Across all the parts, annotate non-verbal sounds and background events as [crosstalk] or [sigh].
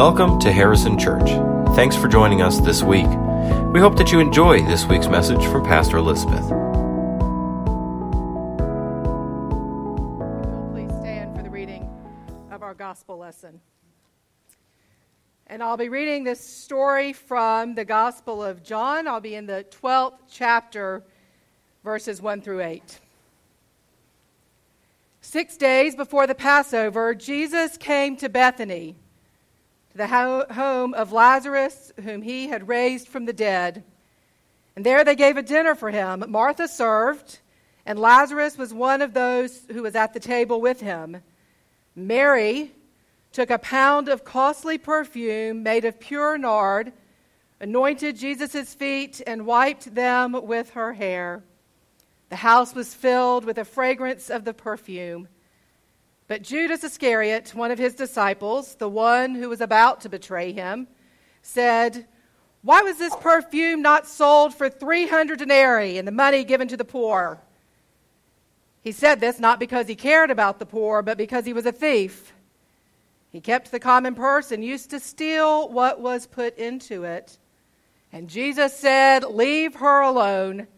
Welcome to Harrison Church. Thanks for joining us this week. We hope that you enjoy this week's message from Pastor Elizabeth. Please stand for the reading of our gospel lesson. And I'll be reading this story from the Gospel of John. I'll be in the 12th chapter, verses 1 through 8. Six days before the Passover, Jesus came to Bethany, to the ho- home of Lazarus, whom he had raised from the dead. And there they gave a dinner for him. Martha served, and Lazarus was one of those who was at the table with him. Mary took a pound of costly perfume made of pure nard, anointed Jesus' feet, and wiped them with her hair. The house was filled with the fragrance of the perfume. But Judas Iscariot, one of his disciples, the one who was about to betray him, said, Why was this perfume not sold for 300 denarii and the money given to the poor? He said this not because he cared about the poor, but because he was a thief. He kept the common purse and used to steal what was put into it. And Jesus said, Leave her alone.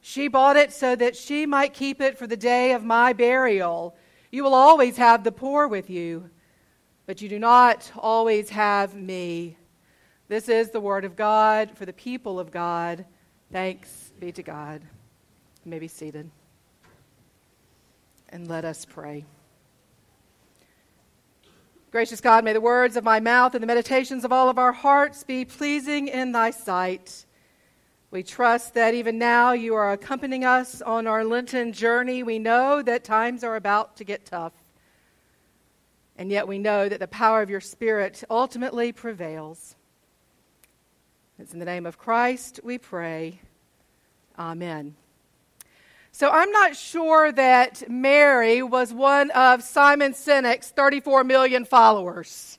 She bought it so that she might keep it for the day of my burial. You will always have the poor with you, but you do not always have me. This is the word of God for the people of God. Thanks be to God. You may be seated. And let us pray. Gracious God, may the words of my mouth and the meditations of all of our hearts be pleasing in thy sight. We trust that even now you are accompanying us on our Lenten journey. We know that times are about to get tough. And yet we know that the power of your Spirit ultimately prevails. It's in the name of Christ we pray. Amen. So I'm not sure that Mary was one of Simon Sinek's 34 million followers.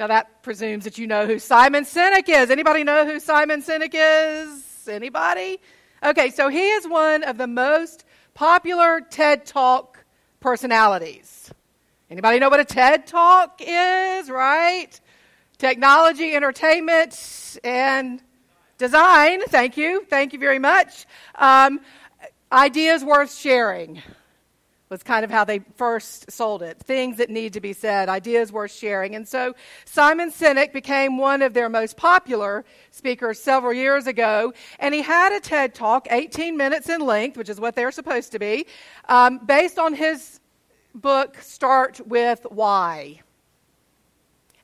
Now that presumes that you know who Simon Sinek is. Anybody know who Simon Sinek is? Anybody? Okay, so he is one of the most popular TED Talk personalities. Anybody know what a TED Talk is, right? Technology, entertainment, and design. Thank you. Thank you very much. Um, ideas worth sharing was kind of how they first sold it. Things that need to be said, ideas worth sharing. And so Simon Sinek became one of their most popular speakers several years ago. And he had a TED Talk, 18 minutes in length, which is what they're supposed to be, um, based on his book, Start with Why.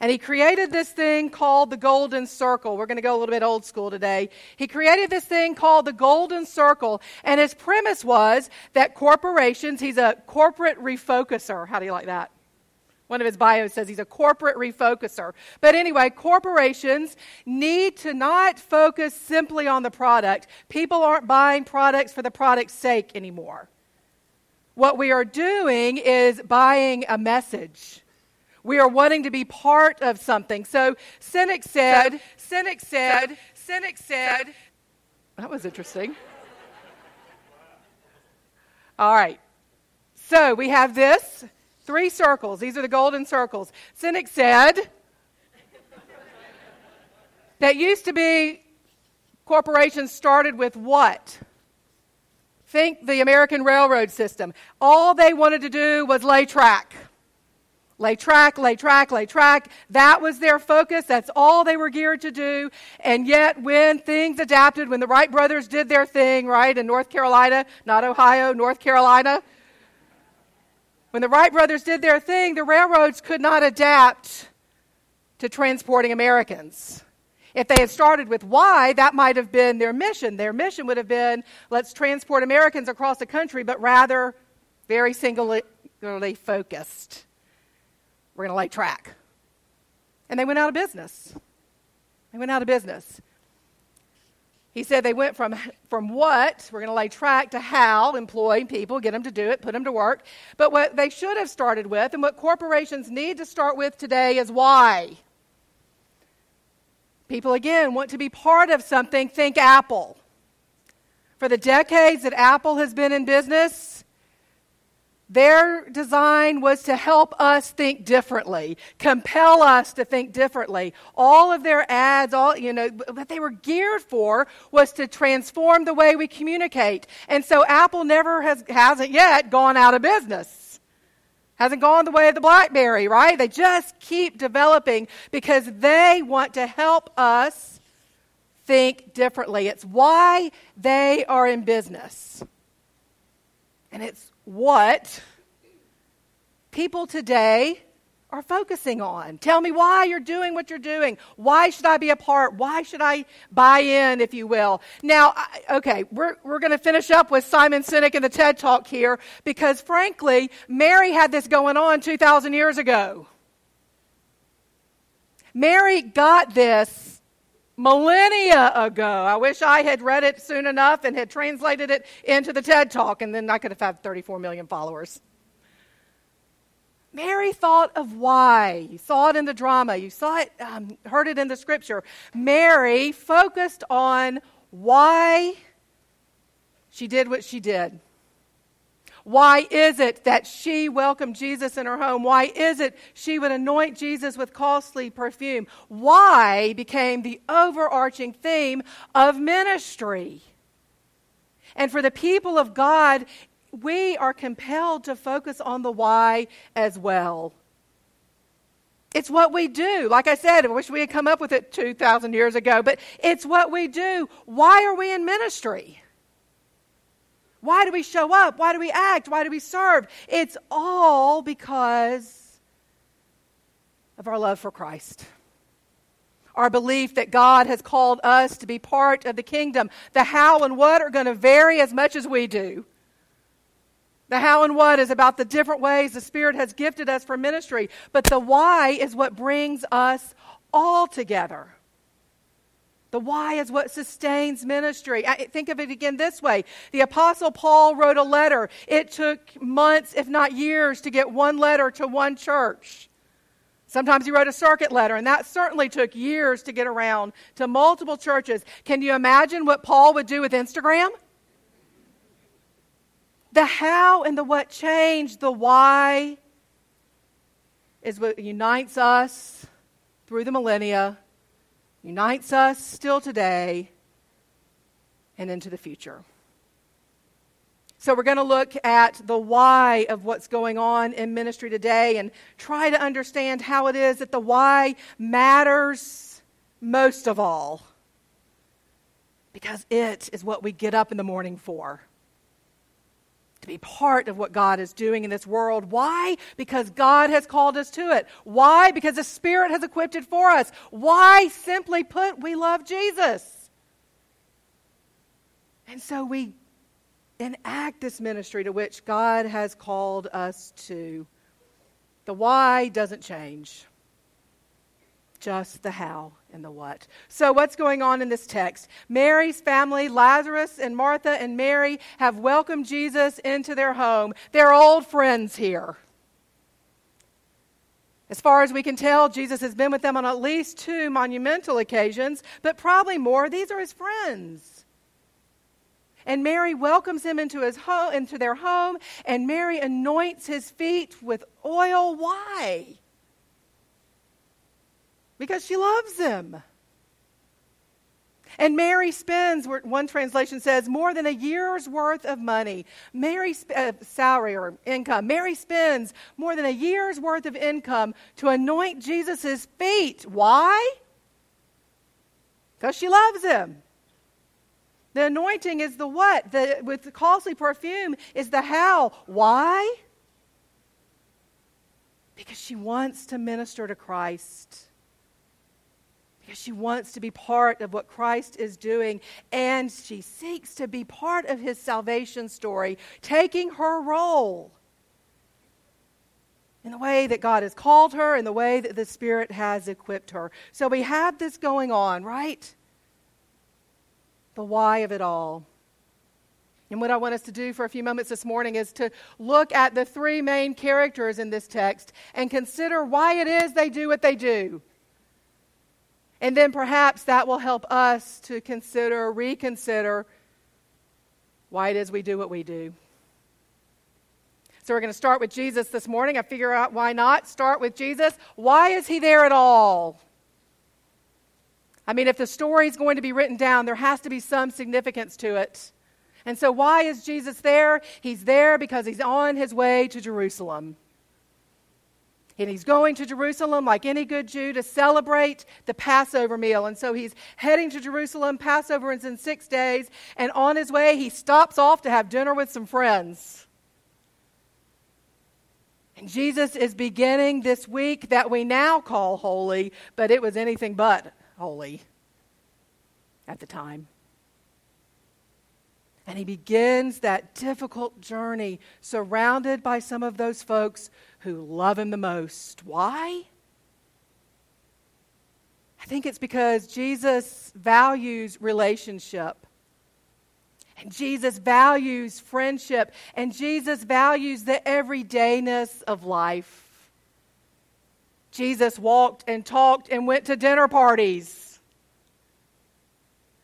And he created this thing called the Golden Circle. We're going to go a little bit old school today. He created this thing called the Golden Circle. And his premise was that corporations, he's a corporate refocuser. How do you like that? One of his bios says he's a corporate refocuser. But anyway, corporations need to not focus simply on the product. People aren't buying products for the product's sake anymore. What we are doing is buying a message. We are wanting to be part of something. So Sinek said, Sinek said, Sinek said, that was interesting. All right. So we have this three circles. These are the golden circles. Sinek said that used to be corporations started with what? Think the American railroad system. All they wanted to do was lay track. Lay track, lay track, lay track. That was their focus. That's all they were geared to do. And yet, when things adapted, when the Wright brothers did their thing, right, in North Carolina, not Ohio, North Carolina, when the Wright brothers did their thing, the railroads could not adapt to transporting Americans. If they had started with why, that might have been their mission. Their mission would have been let's transport Americans across the country, but rather very singularly focused. We're going to lay track. And they went out of business. They went out of business. He said they went from, from what, we're going to lay track, to how, employing people, get them to do it, put them to work. But what they should have started with, and what corporations need to start with today, is why. People, again, want to be part of something. Think Apple. For the decades that Apple has been in business, Their design was to help us think differently, compel us to think differently. All of their ads, all, you know, what they were geared for was to transform the way we communicate. And so Apple never has, hasn't yet gone out of business. Hasn't gone the way of the Blackberry, right? They just keep developing because they want to help us think differently. It's why they are in business. And it's what people today are focusing on. Tell me why you're doing what you're doing. Why should I be a part? Why should I buy in, if you will? Now, okay, we're, we're going to finish up with Simon Sinek and the TED Talk here because, frankly, Mary had this going on 2,000 years ago. Mary got this millennia ago. I wish I had read it soon enough and had translated it into the TED Talk, and then I could have had 34 million followers. Mary thought of why. You saw it in the drama, you saw it, um, heard it in the scripture. Mary focused on why she did what she did. Why is it that she welcomed Jesus in her home? Why is it she would anoint Jesus with costly perfume? Why became the overarching theme of ministry? And for the people of God, we are compelled to focus on the why as well. It's what we do. Like I said, I wish we had come up with it 2,000 years ago, but it's what we do. Why are we in ministry? Why do we show up? Why do we act? Why do we serve? It's all because of our love for Christ. Our belief that God has called us to be part of the kingdom. The how and what are going to vary as much as we do. The how and what is about the different ways the Spirit has gifted us for ministry, but the why is what brings us all together. The why is what sustains ministry. I think of it again this way. The Apostle Paul wrote a letter. It took months, if not years, to get one letter to one church. Sometimes he wrote a circuit letter, and that certainly took years to get around to multiple churches. Can you imagine what Paul would do with Instagram? The how and the what changed, the why is what unites us through the millennia unites us still today and into the future. So, we're going to look at the why of what's going on in ministry today and try to understand how it is that the why matters most of all. Because it is what we get up in the morning for to be part of what God is doing in this world. Why? Because God has called us to it. Why? Because the Spirit has equipped it for us. Why? Simply put, we love Jesus. And so we enact this ministry to which God has called us to. The why doesn't change, just the how and the what. So, what's going on in this text? Mary's family, Lazarus and Martha and Mary, have welcomed Jesus into their home. They're old friends here. As far as we can tell, Jesus has been with them on at least two monumental occasions, but probably more. These are his friends. And Mary welcomes him into, his home, into their home, and Mary anoints his feet with oil. Why? Because she loves him. And Mary spends, one translation says, more than a year's worth of money. Mary, uh, salary or income. Mary spends more than a year's worth of income to anoint Jesus' feet. Why? Because she loves him. The anointing is the what? The, with the costly perfume is the how. Why? Because she wants to minister to Christ she wants to be part of what Christ is doing and she seeks to be part of his salvation story, taking her role in the way that God has called her, in the way that the Spirit has equipped her. So we have this going on, right? The why of it all. And what I want us to do for a few moments this morning is to look at the three main characters in this text and consider why it is they do what they do. And then perhaps that will help us to consider, reconsider why it is we do what we do. So we're going to start with Jesus this morning. I figure out why not start with Jesus. Why is he there at all? I mean, if the story is going to be written down, there has to be some significance to it. And so, why is Jesus there? He's there because he's on his way to Jerusalem. And he's going to Jerusalem, like any good Jew, to celebrate the Passover meal. And so he's heading to Jerusalem. Passover is in six days. And on his way, he stops off to have dinner with some friends. And Jesus is beginning this week that we now call holy, but it was anything but holy at the time. And he begins that difficult journey surrounded by some of those folks who love him the most. Why? I think it's because Jesus values relationship. And Jesus values friendship. And Jesus values the everydayness of life. Jesus walked and talked and went to dinner parties.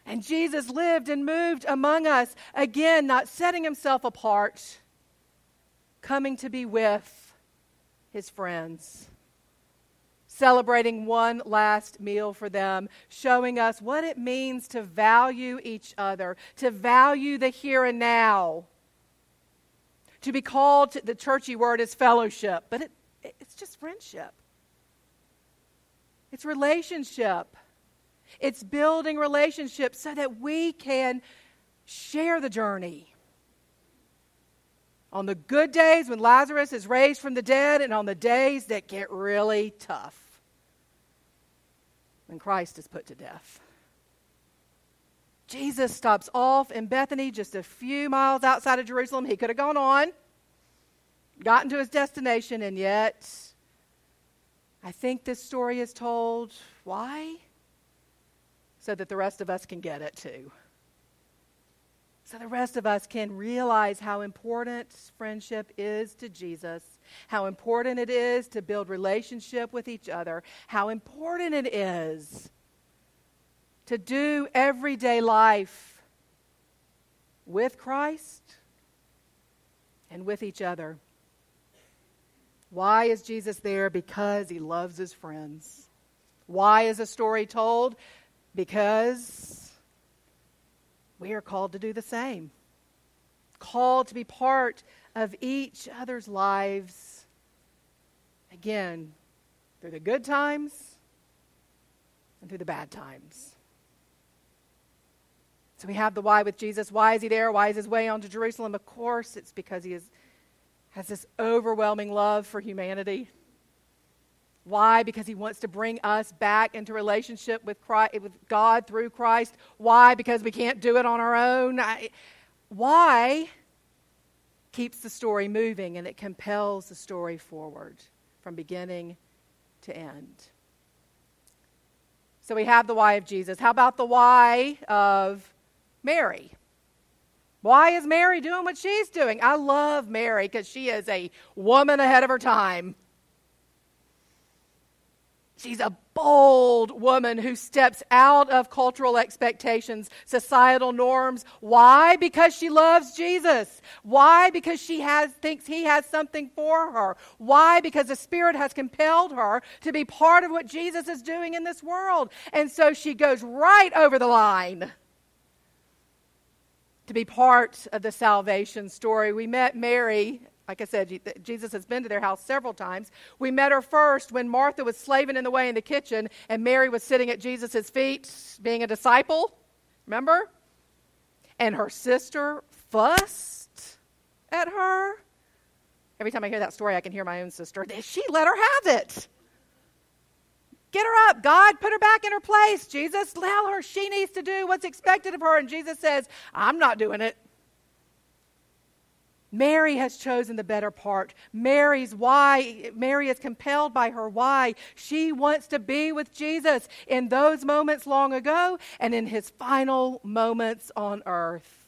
And Jesus lived and moved among us, again, not setting himself apart, coming to be with his friends, celebrating one last meal for them, showing us what it means to value each other, to value the here and now. To be called, the churchy word is fellowship, but it, it's just friendship. It's relationship. It's building relationships so that we can share the journey. On the good days when Lazarus is raised from the dead, and on the days that get really tough when Christ is put to death. Jesus stops off in Bethany just a few miles outside of Jerusalem. He could have gone on, gotten to his destination, and yet I think this story is told. Why? So that the rest of us can get it too. So the rest of us can realize how important friendship is to Jesus, how important it is to build relationship with each other, how important it is to do everyday life with Christ and with each other. Why is Jesus there? Because he loves his friends. Why is a story told? Because we are called to do the same. Called to be part of each other's lives. Again, through the good times and through the bad times. So we have the why with Jesus. Why is he there? Why is his way on to Jerusalem? Of course, it's because he is, has this overwhelming love for humanity. Why? Because he wants to bring us back into relationship with Christ, with God through Christ. Why? Because we can't do it on our own. Why keeps the story moving and it compels the story forward from beginning to end. So we have the why of Jesus. How about the why of Mary? Why is Mary doing what she's doing? I love Mary because she is a woman ahead of her time. She's a bold woman who steps out of cultural expectations, societal norms. Why? Because she loves Jesus. Why? Because she has thinks he has something for her. Why? Because the Spirit has compelled her to be part of what Jesus is doing in this world. And so she goes right over the line to be part of the salvation story. We met Mary like I said, Jesus has been to their house several times. We met her first when Martha was slaving in the way in the kitchen and Mary was sitting at Jesus' feet being a disciple. Remember? And her sister fussed at her. Every time I hear that story, I can hear my own sister. She let her have it. Get her up. God, put her back in her place. Jesus, tell her she needs to do what's expected of her. And Jesus says, I'm not doing it. Mary has chosen the better part. Mary's why, Mary is compelled by her why. She wants to be with Jesus in those moments long ago and in his final moments on earth.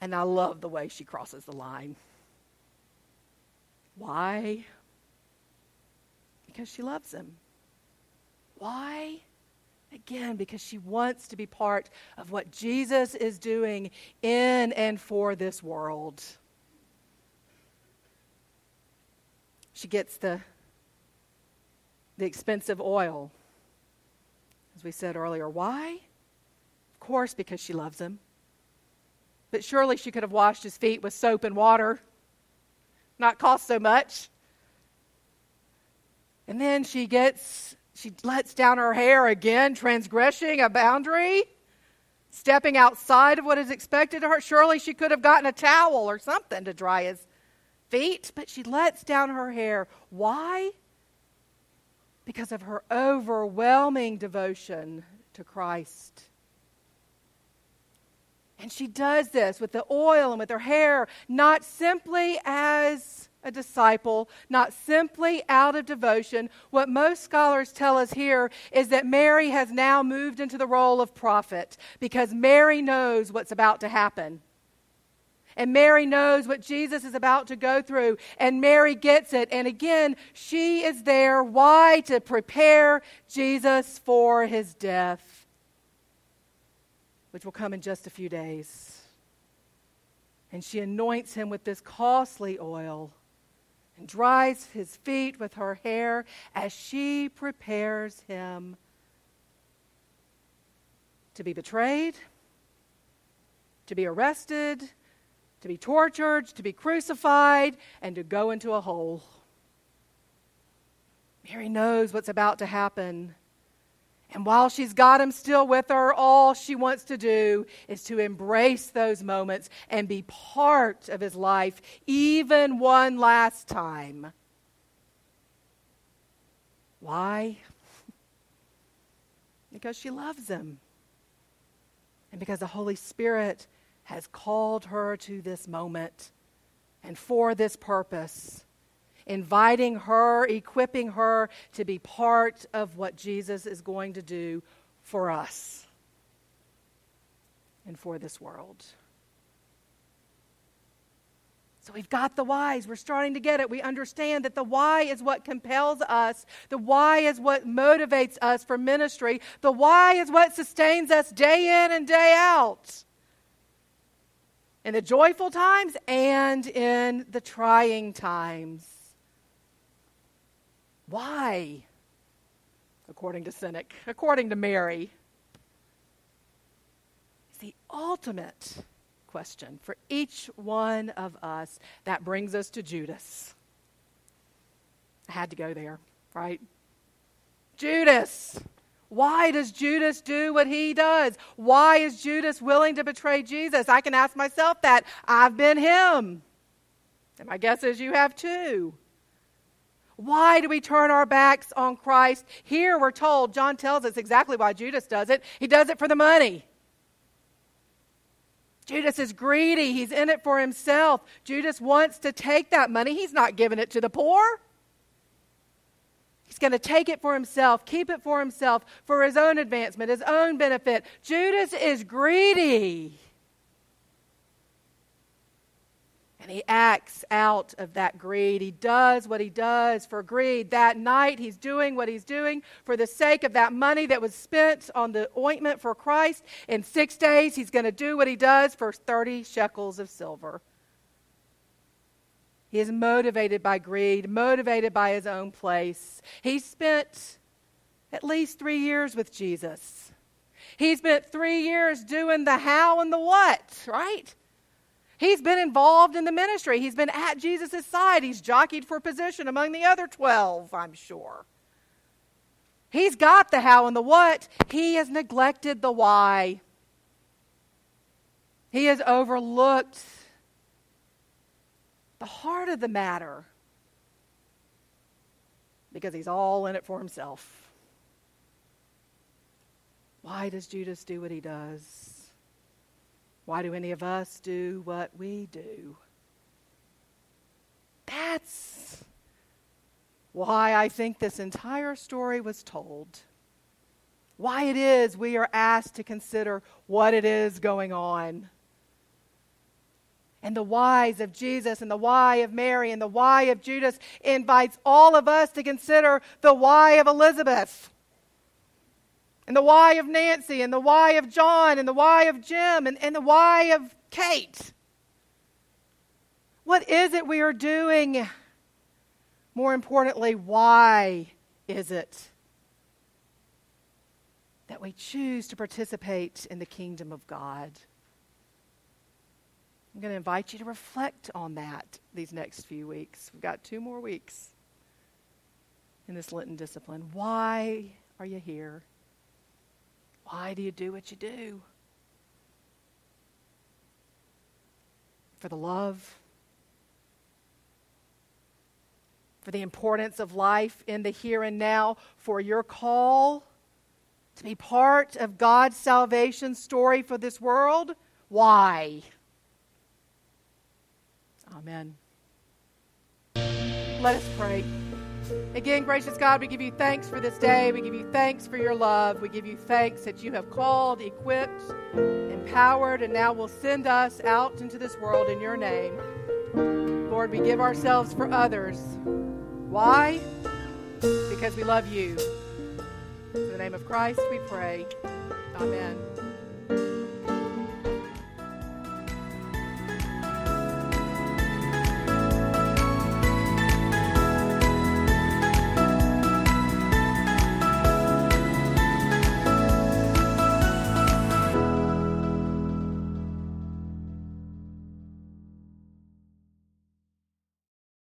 And I love the way she crosses the line. Why? Because she loves him. Why? Again, because she wants to be part of what Jesus is doing in and for this world. She gets the, the expensive oil, as we said earlier. Why? Of course, because she loves him. But surely she could have washed his feet with soap and water, not cost so much. And then she gets, she lets down her hair again, transgressing a boundary, stepping outside of what is expected of her. Surely she could have gotten a towel or something to dry his feet, but she lets down her hair. Why? Because of her overwhelming devotion to Christ. And she does this with the oil and with her hair, not simply as a disciple, not simply out of devotion. What most scholars tell us here is that Mary has now moved into the role of prophet because Mary knows what's about to happen. And Mary knows what Jesus is about to go through, and Mary gets it. And again, she is there. Why? To prepare Jesus for his death, which will come in just a few days. And she anoints him with this costly oil and dries his feet with her hair as she prepares him to be betrayed, to be arrested to be tortured, to be crucified, and to go into a hole. Mary knows what's about to happen. And while she's got him still with her, all she wants to do is to embrace those moments and be part of his life, even one last time. Why? [laughs] Because she loves him. And because the Holy Spirit has called her to this moment and for this purpose, inviting her, equipping her to be part of what Jesus is going to do for us and for this world. So we've got the whys. We're starting to get it. We understand that the why is what compels us. The why is what motivates us for ministry. The why is what sustains us day in and day out in the joyful times and in the trying times. Why? According to Sinek, according to Mary, is the ultimate question for each one of us. That brings us to Judas. I had to go there, right? Judas. Why does Judas do what he does? Why is Judas willing to betray Jesus? I can ask myself that. I've been him. And my guess is you have too. Why do we turn our backs on Christ? Here we're told, John tells us exactly why Judas does it. He does it for the money. Judas is greedy. He's in it for himself. Judas wants to take that money. He's not giving it to the poor. He's going to take it for himself, keep it for himself, for his own advancement, his own benefit. Judas is greedy. And he acts out of that greed. He does what he does for greed. That night, he's doing what he's doing for the sake of that money that was spent on the ointment for Christ. In six days, he's going to do what he does for 30 shekels of silver. He is motivated by greed, motivated by his own place. He spent at least three years with Jesus. He spent three years doing the how and the what, right? He's been involved in the ministry. He's been at Jesus' side. He's jockeyed for position among the other 12, I'm sure. He's got the how and the what. He has neglected the why. He has overlooked the heart of the matter because he's all in it for himself. Why does Judas do what he does? Why do any of us do what we do? That's why I think this entire story was told. Why it is we are asked to consider what it is going on and the whys of Jesus and the why of Mary and the why of Judas invites all of us to consider the why of Elizabeth. And the why of Nancy, and the why of John, and the why of Jim, and, and the why of Kate. What is it we are doing? More importantly, why is it that we choose to participate in the kingdom of God? I'm going to invite you to reflect on that these next few weeks. We've got two more weeks in this Lenten discipline. Why are you here? Why do you do what you do? For the love, for the importance of life in the here and now, for your call to be part of God's salvation story for this world. Why? Amen. Let us pray. Again, gracious God, we give you thanks for this day. We give you thanks for your love. We give you thanks that you have called, equipped, empowered, and now will send us out into this world in your name. Lord, we give ourselves for others. Why? Because we love you. In the name of Christ, we pray. Amen.